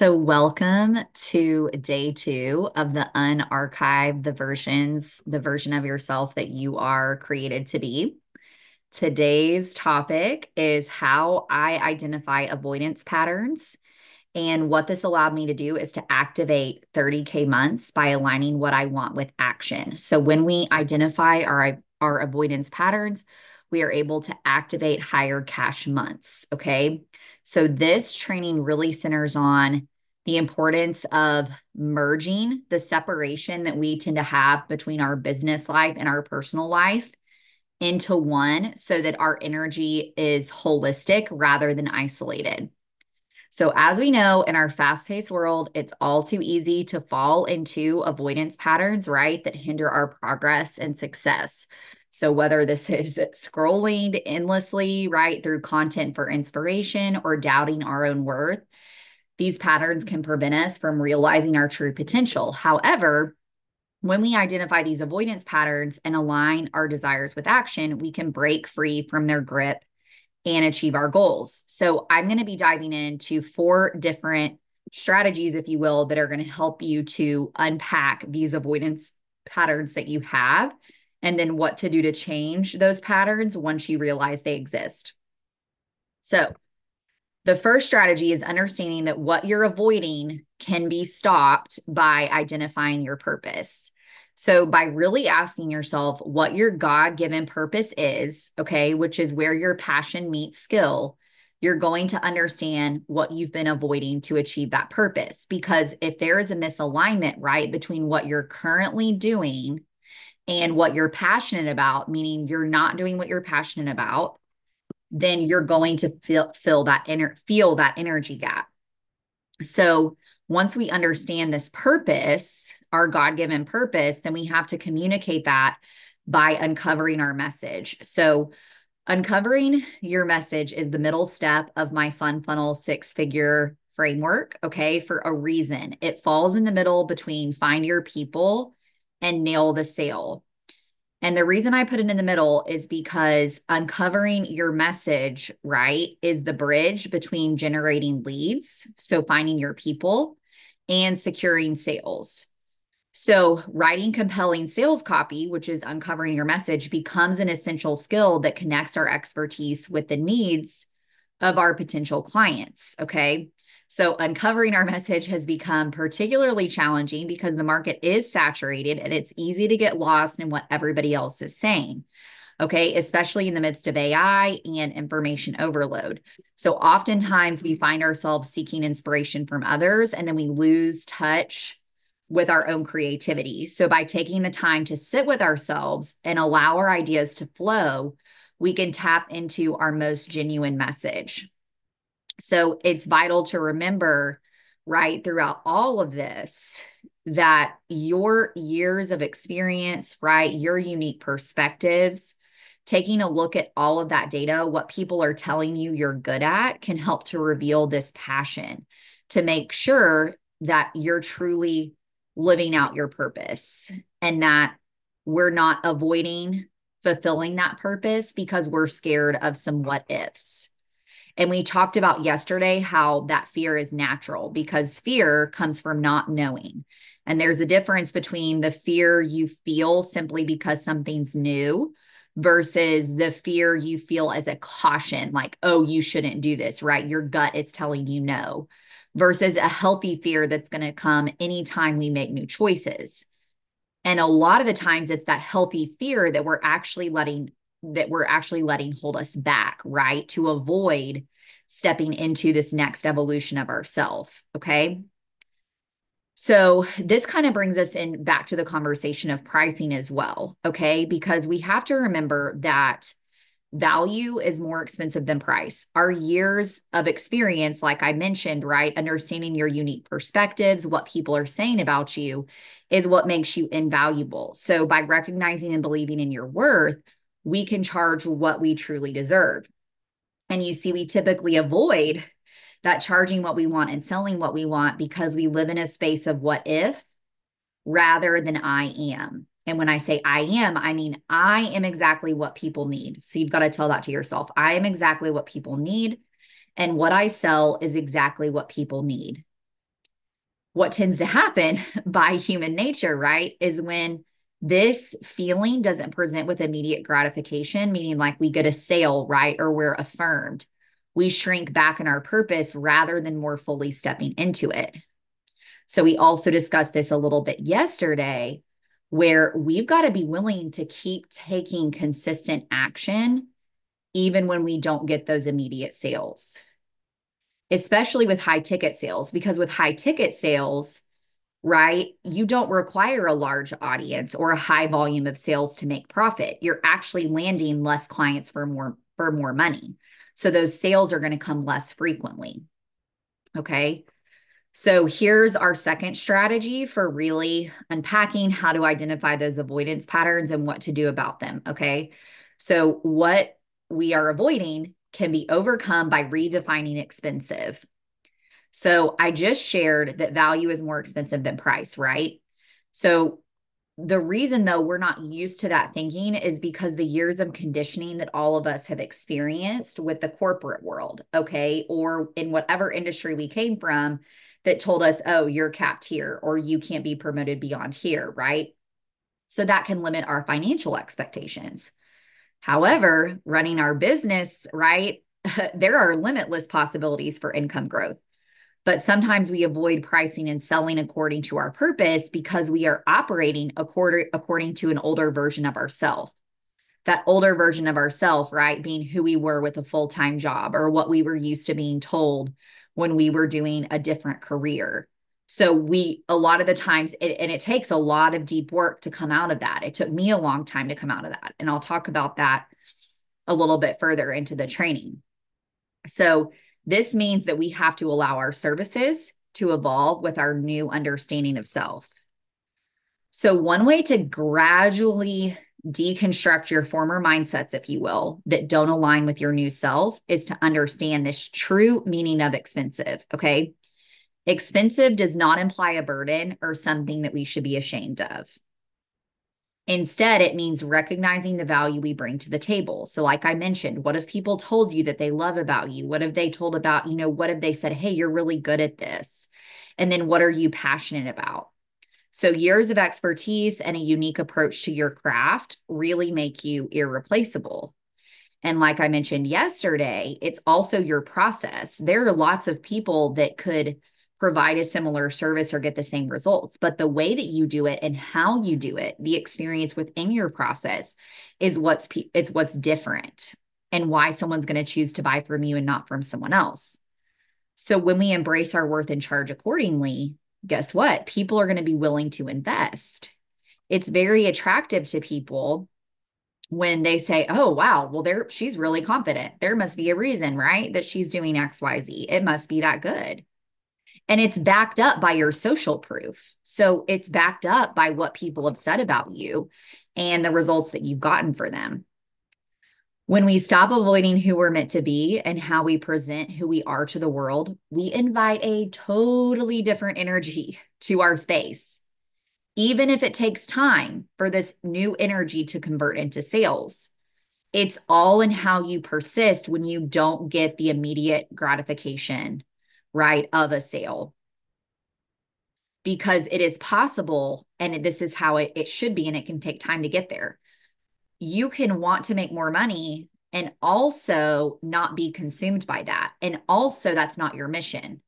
So, welcome to day two of the unarchived the versions, the version of yourself that you are created to be. Today's topic is how I identify avoidance patterns. And what this allowed me to do is to activate 30K months by aligning what I want with action. So, when we identify our, our avoidance patterns, we are able to activate higher cash months. Okay. So, this training really centers on the importance of merging the separation that we tend to have between our business life and our personal life into one so that our energy is holistic rather than isolated. So, as we know in our fast paced world, it's all too easy to fall into avoidance patterns, right? That hinder our progress and success. So, whether this is scrolling endlessly, right, through content for inspiration or doubting our own worth, these patterns can prevent us from realizing our true potential. However, when we identify these avoidance patterns and align our desires with action, we can break free from their grip and achieve our goals. So, I'm going to be diving into four different strategies, if you will, that are going to help you to unpack these avoidance patterns that you have and then what to do to change those patterns once you realize they exist. So, the first strategy is understanding that what you're avoiding can be stopped by identifying your purpose. So, by really asking yourself what your God given purpose is, okay, which is where your passion meets skill, you're going to understand what you've been avoiding to achieve that purpose. Because if there is a misalignment, right, between what you're currently doing and what you're passionate about, meaning you're not doing what you're passionate about, then you're going to feel feel that inner feel that energy gap. So once we understand this purpose, our God-given purpose, then we have to communicate that by uncovering our message. So uncovering your message is the middle step of my fun funnel six figure framework, okay, for a reason. It falls in the middle between find your people and nail the sale. And the reason I put it in the middle is because uncovering your message, right, is the bridge between generating leads, so finding your people, and securing sales. So, writing compelling sales copy, which is uncovering your message, becomes an essential skill that connects our expertise with the needs of our potential clients. Okay. So, uncovering our message has become particularly challenging because the market is saturated and it's easy to get lost in what everybody else is saying. Okay, especially in the midst of AI and information overload. So, oftentimes we find ourselves seeking inspiration from others and then we lose touch with our own creativity. So, by taking the time to sit with ourselves and allow our ideas to flow, we can tap into our most genuine message. So it's vital to remember, right, throughout all of this, that your years of experience, right, your unique perspectives, taking a look at all of that data, what people are telling you you're good at, can help to reveal this passion to make sure that you're truly living out your purpose and that we're not avoiding fulfilling that purpose because we're scared of some what ifs. And we talked about yesterday how that fear is natural because fear comes from not knowing. And there's a difference between the fear you feel simply because something's new versus the fear you feel as a caution, like, oh, you shouldn't do this, right? Your gut is telling you no, versus a healthy fear that's going to come anytime we make new choices. And a lot of the times it's that healthy fear that we're actually letting that we're actually letting hold us back, right? To avoid stepping into this next evolution of ourself. Okay. So this kind of brings us in back to the conversation of pricing as well. Okay. Because we have to remember that value is more expensive than price. Our years of experience, like I mentioned, right? Understanding your unique perspectives, what people are saying about you is what makes you invaluable. So by recognizing and believing in your worth, we can charge what we truly deserve. And you see, we typically avoid that charging what we want and selling what we want because we live in a space of what if rather than I am. And when I say I am, I mean I am exactly what people need. So you've got to tell that to yourself. I am exactly what people need. And what I sell is exactly what people need. what tends to happen by human nature, right, is when this feeling doesn't present with immediate gratification, meaning like we get a sale, right, or we're affirmed, we shrink back in our purpose rather than more fully stepping into it. So, we also discussed this a little bit yesterday, where we've got to be willing to keep taking consistent action, even when we don't get those immediate sales especially with high ticket sales, because with high ticket sales, right, you don't require a large audience or a high volume of sales to make profit. You're actually landing less clients for more for more money. So those sales are going to come less frequently. Okay. So here's our second strategy for really unpacking how to identify those avoidance patterns and what to do about them. Okay. So, what we are avoiding can be overcome by redefining expensive. So I just shared that value is more expensive than price, right? So the reason though we're not used to that thinking is because the years of conditioning that all of us have experienced with the corporate world, okay, or in whatever industry we came from that told us, "Oh, you're capped here or you can't be promoted beyond here," right? So that can limit our financial expectations. However, running our business, right, there are limitless possibilities for income growth. But sometimes we avoid pricing and selling according to our purpose because we are operating according, according to an older version of ourselves. That older version of ourselves, right, being who we were with a full time job or what we were used to being told when we were doing a different career. So we a lot of the times it, and it takes a lot of deep work to come out of that. It took me a long time to come out of that. And I'll talk about that a little bit further into the training. So this means that we have to allow our services to evolve with our new understanding of self. So one way to gradually deconstruct your former mindsets, if you will, that don't align with your new self is to understand this true meaning of expensive. Okay. Expensive does not imply a burden or something that we should be ashamed of. Instead, it means recognizing the value we bring to the table. So, like I mentioned, what have people told you that they love about you? What have they told about, you know, what have they said, hey, you're really good at this? And then what are you passionate about? So, years of expertise and a unique approach to your craft really make you irreplaceable. And like I mentioned yesterday, it's also your process. There are lots of people that could provide a similar service or get the same results. But the way that you do it and how you do it, the experience within your process is what's it's what's different and why someone's going to choose to buy from you and not from someone else. So when we embrace our worth and charge accordingly, guess what? People are going to be willing to invest. It's very attractive to people when they say, "Oh, wow, well there she's really confident. There must be a reason, right? That she's doing XYZ. It must be that good." And it's backed up by your social proof. So it's backed up by what people have said about you and the results that you've gotten for them. When we stop avoiding who we're meant to be and how we present who we are to the world, we invite a totally different energy to our space. Even if it takes time for this new energy to convert into sales, it's all in how you persist when you don't get the immediate gratification right, of a sale. Because it is possible, and this is how it, it should be, and it can take time to get there. You can want to make more money and also not be consumed by that. And also, that's not your mission.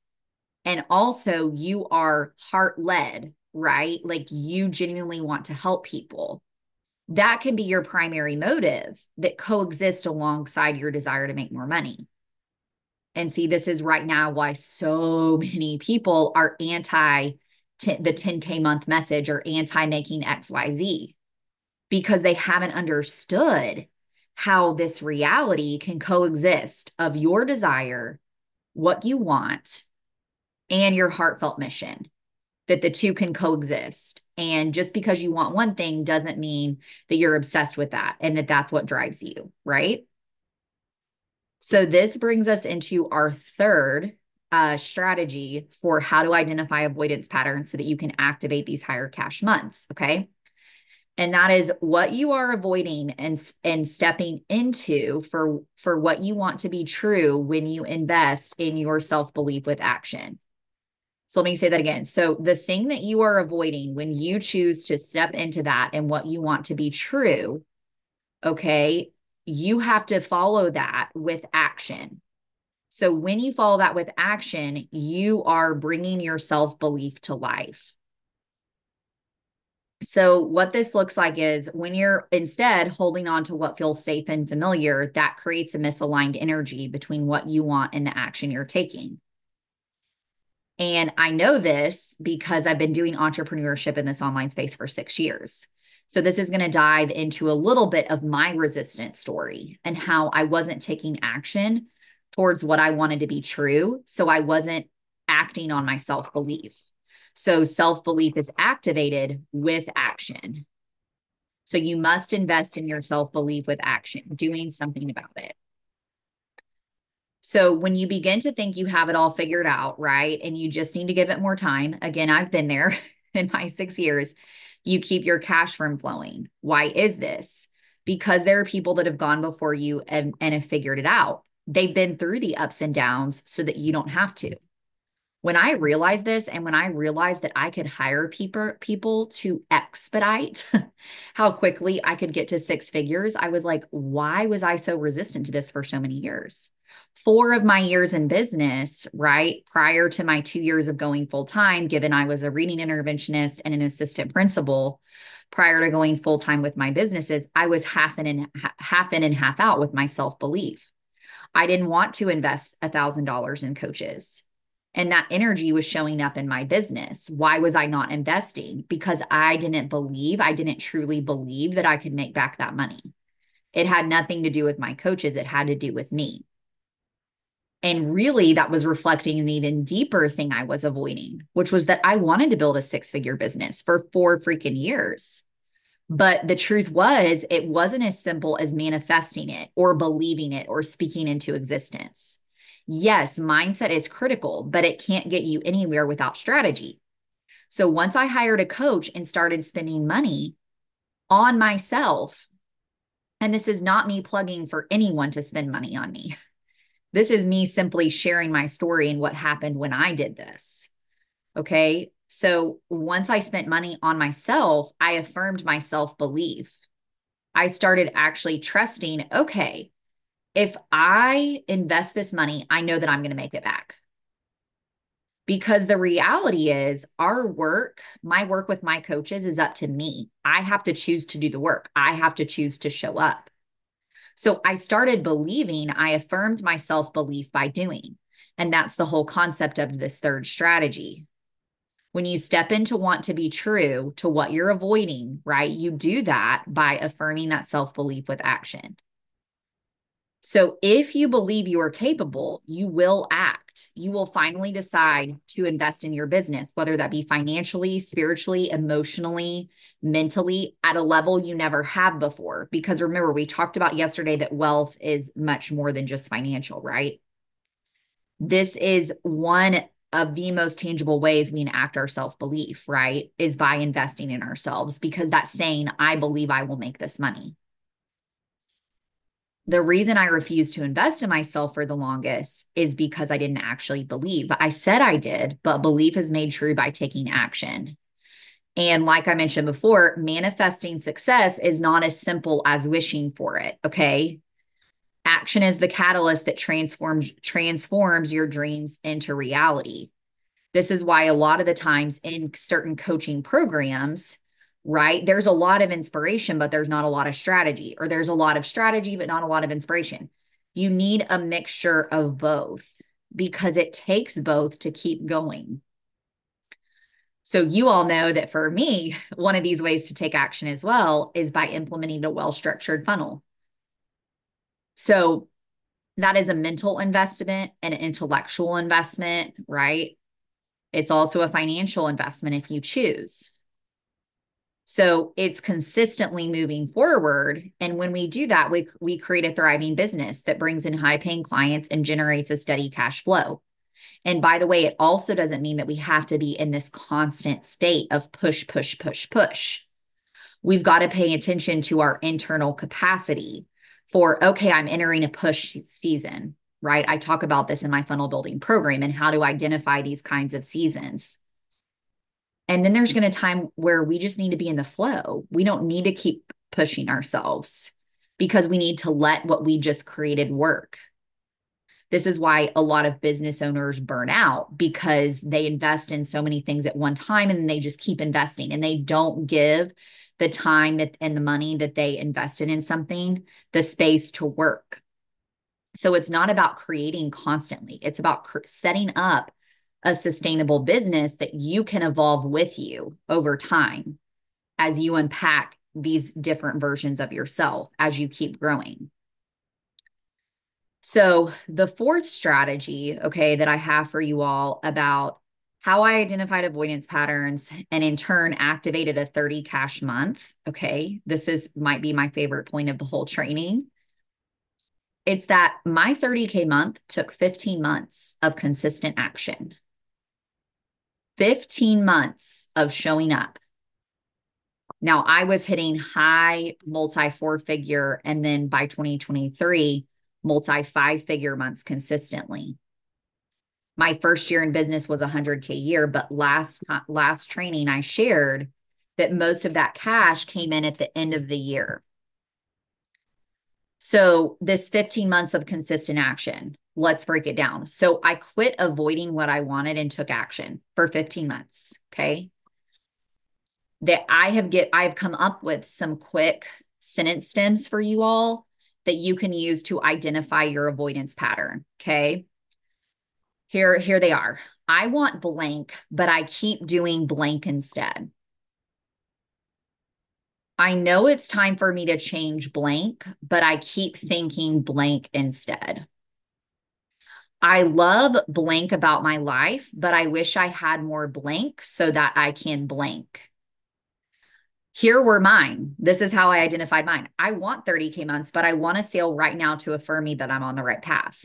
And also, you are heart led, right? Like you genuinely want to help people. That can be your primary motive that coexists alongside your desire to make more money. And see, this is right now why so many people are anti the 10K month message or anti making XYZ because they haven't understood how this reality can coexist of your desire, what you want, and your heartfelt mission, that the two can coexist. And just because you want one thing doesn't mean that you're obsessed with that and that that's what drives you, right? So this brings us into our third uh, strategy for how to identify avoidance patterns so that you can activate these higher cash months. Okay. And that is what you are avoiding and, and stepping into for, for what you want to be true when you invest in your self belief with action. So let me say that again. So the thing that you are avoiding when you choose to step into that and what you want to be true, okay, you have to follow that with action. So when you follow that with action, you are bringing your self belief to life. So, what this looks like is when you're instead holding on to what feels safe and familiar, that creates a misaligned energy between what you want and the action you're taking. And I know this because I've been doing entrepreneurship in this online space for six years. So, this is going to dive into a little bit of my resistance story and how I wasn't taking action towards what I wanted to be true. So, I wasn't acting on my self belief. So self belief is activated with action. So you must invest in your self belief with action, doing something about it. So when you begin to think you have it all figured out, right? And you just need to give it more time. Again, I've been there in my six years. You keep your cash from flowing. Why is this? Because there are people that have gone before you and, and have figured it out. They've been through the ups and downs so that you don't have to when I realized this and when I realized that I could hire people people to expedite how quickly I could get to six figures, I was like, why was I so resistant to this for so many years? Four of my years in business, right, prior to my two years of going full time, given I was a reading interventionist and an assistant principal, prior to going full time with my businesses, I was half in and half in and half out with my self belief. I didn't want to invest a thousand dollars in coaches. And that energy was showing up in my business. Why was I not investing? Because I didn't believe, I didn't truly believe that I could make back that money. It had nothing to do with my coaches, it had to do with me. And really, that was reflecting an even deeper thing I was avoiding, which was that I wanted to build a six figure business for four freaking years. But the truth was, it wasn't as simple as manifesting it or believing it or speaking into existence yes, mindset is critical, but it can't get you anywhere without strategy. So once I hired a coach and started spending money on myself, and this is not me plugging for anyone to spend money on me. This is me simply sharing my story and what happened when I did this. Okay. So once I spent money on myself, I affirmed my self belief. I started actually trusting, okay, if I invest this money, I know that I'm going to make it back. Because the reality is, our work, my work with my coaches is up to me. I have to choose to do the work, I have to choose to show up. So I started believing, I affirmed my self belief by doing. And that's the whole concept of this third strategy. When you step into want to be true to what you're avoiding, right? You do that by affirming that self belief with action. So if you believe you are capable, you will act. You will finally decide to invest in your business, whether that be financially, spiritually, emotionally, mentally, at a level you never have before. Because remember, we talked about yesterday that wealth is much more than just financial, right? This is one of the most tangible ways we enact our self belief, right? Is by investing in ourselves because that's saying, I believe I will make this money the reason I refused to invest in myself for the longest is because I didn't actually believe. I said I did, but belief is made true by taking action. And like I mentioned before, manifesting success is not as simple as wishing for it, okay? Action is the catalyst that transforms transforms your dreams into reality. This is why a lot of the times in certain coaching programs, right? There's a lot of inspiration, but there's not a lot of strategy, or there's a lot of strategy, but not a lot of inspiration. You need a mixture of both because it takes both to keep going. So, you all know that for me, one of these ways to take action as well is by implementing a well structured funnel. So, that is a mental investment and an intellectual investment, right? It's also a financial investment if you choose. So it's consistently moving forward. And when we do that, we, we create a thriving business that brings in high paying clients and generates a steady cash flow. And by the way, it also doesn't mean that we have to be in this constant state of push, push, push, push. We've got to pay attention to our internal capacity for, okay, I'm entering a push season. right? I talk about this in my funnel building program and how to identify these kinds of seasons. And then there's going to time where we just need to be in the flow. We don't need to keep pushing ourselves because we need to let what we just created work. This is why a lot of business owners burn out because they invest in so many things at one time and they just keep investing and they don't give the time that and the money that they invested in something the space to work. So it's not about creating constantly. It's about cr- setting up a sustainable business that you can evolve with you over time as you unpack these different versions of yourself as you keep growing. So, the fourth strategy, okay, that I have for you all about how I identified avoidance patterns and in turn activated a 30 cash month. Okay, this is might be my favorite point of the whole training. It's that my 30K month took 15 months of consistent action, 15 months of showing up. Now, I was hitting high multi four figure, and then by 2023, multi five figure months consistently. My first year in business was 100k a year, but last last training I shared that most of that cash came in at the end of the year. So, this 15 months of consistent action, let's break it down. So, I quit avoiding what I wanted and took action for 15 months, okay? That I have get I've come up with some quick sentence stems for you all that you can use to identify your avoidance pattern. Okay. Here, here they are. I want blank, but I keep doing blank instead. I know it's time for me to change blank, but I keep thinking blank instead. I love blank about my life, but I wish I had more blank so that I can blank here were mine. This is how I identified mine. I want 30K months, but I want a sale right now to affirm me that I'm on the right path.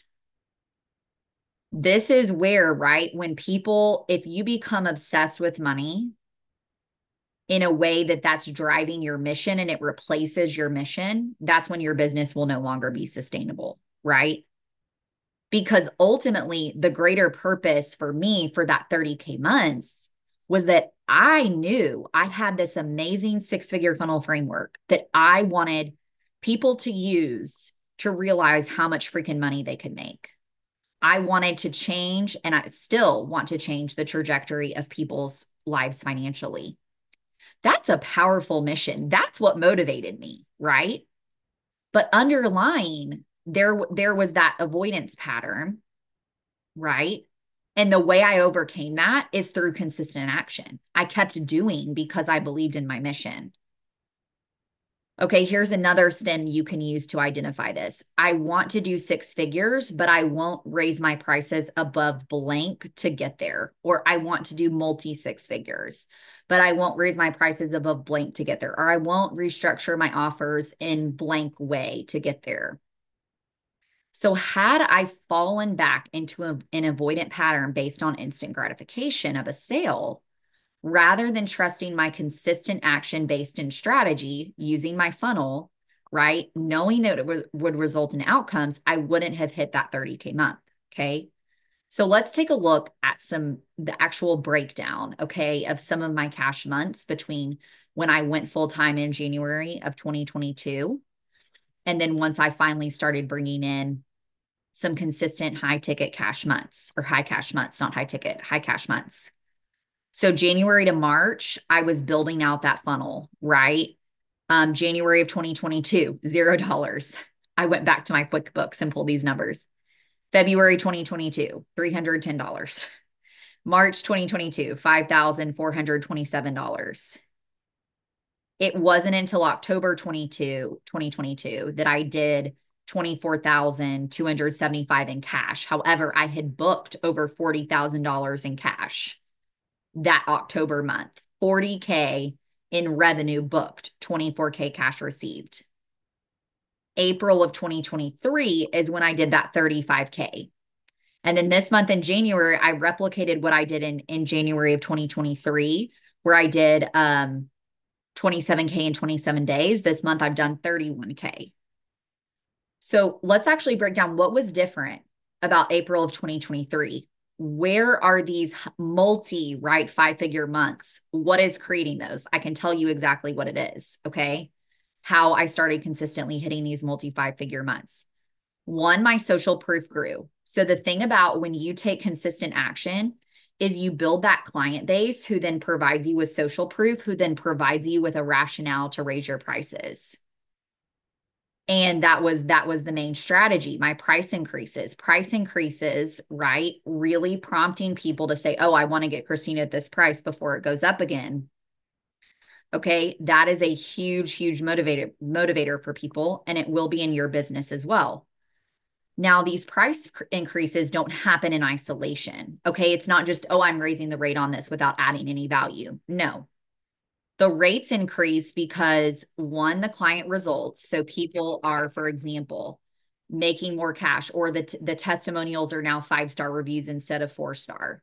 This is where, right, when people, if you become obsessed with money in a way that that's driving your mission and it replaces your mission, that's when your business will no longer be sustainable, right? Because ultimately, the greater purpose for me for that 30K months was that I knew I had this amazing six figure funnel framework that I wanted people to use to realize how much freaking money they could make. I wanted to change, and I still want to change the trajectory of people's lives financially. That's a powerful mission. That's what motivated me, right? But underlying there there was that avoidance pattern, right? And the way I overcame that is through consistent action. I kept doing because I believed in my mission. Okay, here's another stem you can use to identify this. I want to do six figures, but I won't raise my prices above blank to get there. Or I want to do multi six figures, but I won't raise my prices above blank to get there. Or I won't restructure my offers in blank way to get there. So, had I fallen back into a, an avoidant pattern based on instant gratification of a sale, rather than trusting my consistent action based in strategy using my funnel, right? Knowing that it w- would result in outcomes, I wouldn't have hit that 30K month. Okay. So let's take a look at some, the actual breakdown, okay, of some of my cash months between when I went full time in January of 2022. And then once I finally started bringing in some consistent high ticket cash months or high cash months, not high ticket, high cash months. So January to March, I was building out that funnel, right? Um, January of 2022, zero dollars. I went back to my QuickBooks and pulled these numbers. February 2022, $310. March 2022, $5,427. It wasn't until October 22, 2022 that I did 24,275 in cash. However, I had booked over $40,000 in cash that October month. 40k in revenue booked, 24k cash received. April of 2023 is when I did that 35k. And then this month in January, I replicated what I did in in January of 2023 where I did um 27k in 27 days. This month I've done 31k. So let's actually break down what was different about April of 2023. Where are these multi, right, five figure months? What is creating those? I can tell you exactly what it is. Okay. How I started consistently hitting these multi five figure months. One, my social proof grew. So the thing about when you take consistent action is you build that client base who then provides you with social proof, who then provides you with a rationale to raise your prices and that was that was the main strategy my price increases. Price increases right really prompting people to say oh i want to get christina at this price before it goes up again. Okay that is a huge huge motivator motivator for people and it will be in your business as well. Now these price increases don't happen in isolation. Okay it's not just oh i'm raising the rate on this without adding any value. No the rates increase because one, the client results. So people are, for example, making more cash, or the, the testimonials are now five star reviews instead of four star,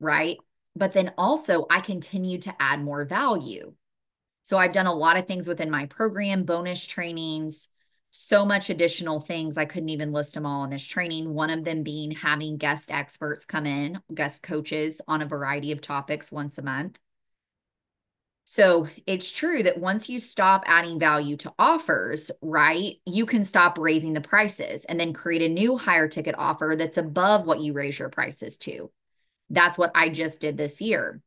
right? But then also, I continue to add more value. So I've done a lot of things within my program, bonus trainings, so much additional things. I couldn't even list them all in this training. One of them being having guest experts come in, guest coaches on a variety of topics once a month. So it's true that once you stop adding value to offers, right, you can stop raising the prices and then create a new higher ticket offer that's above what you raise your prices to. That's what I just did this year.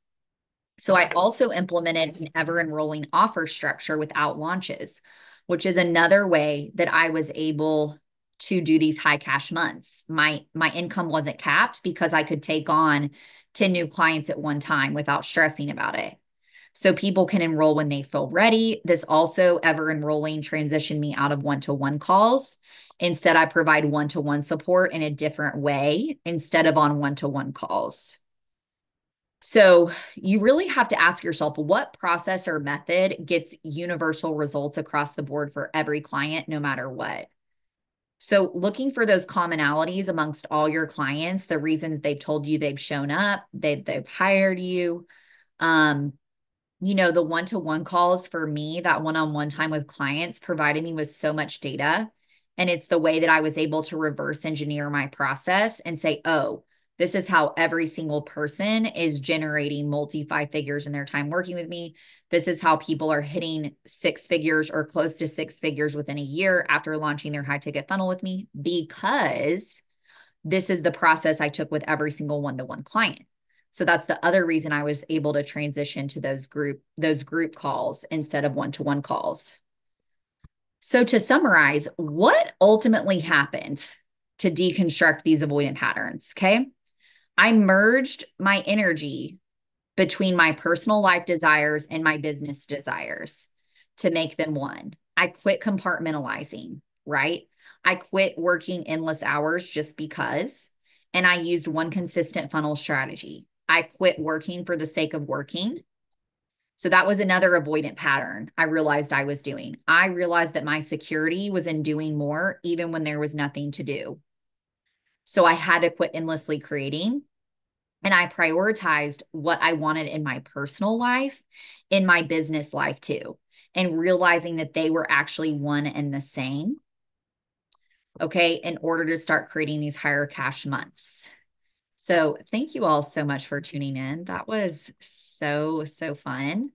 So I also implemented an ever enrolling offer structure without launches, which is another way that I was able to do these high cash months. My my income wasn't capped because I could take on 10 new clients at one time without stressing about it. So people can enroll when they feel ready. This also ever enrolling transitioned me out of one to one calls. Instead, I provide one to one support in a different way instead of on one to one calls. So you really have to ask yourself what process or method gets universal results across the board for every client, no matter what. So looking for those commonalities amongst all your clients, the reasons they've told you they've shown up, they've, they've hired you, um, you know, the one to one calls for me, that one on one time with clients provided me with so much data. And it's the way that I was able to reverse engineer my process and say, oh, this is how every single person is generating multi five figures in their time working with me. This is how people are hitting six figures or close to six figures within a year after launching their high ticket funnel with me because this is the process I took with every single one to one client. So that's the other reason I was able to transition to those group those group calls instead of one-to-one calls. So to summarize, what ultimately happened to deconstruct these avoidant patterns, okay? I merged my energy between my personal life desires and my business desires to make them one. I quit compartmentalizing, right? I quit working endless hours just because, and I used one consistent funnel strategy. I quit working for the sake of working. So that was another avoidant pattern I realized I was doing. I realized that my security was in doing more, even when there was nothing to do. So I had to quit endlessly creating. And I prioritized what I wanted in my personal life, in my business life too, and realizing that they were actually one and the same. Okay. In order to start creating these higher cash months. So thank you all so much for tuning in. That was so, so fun.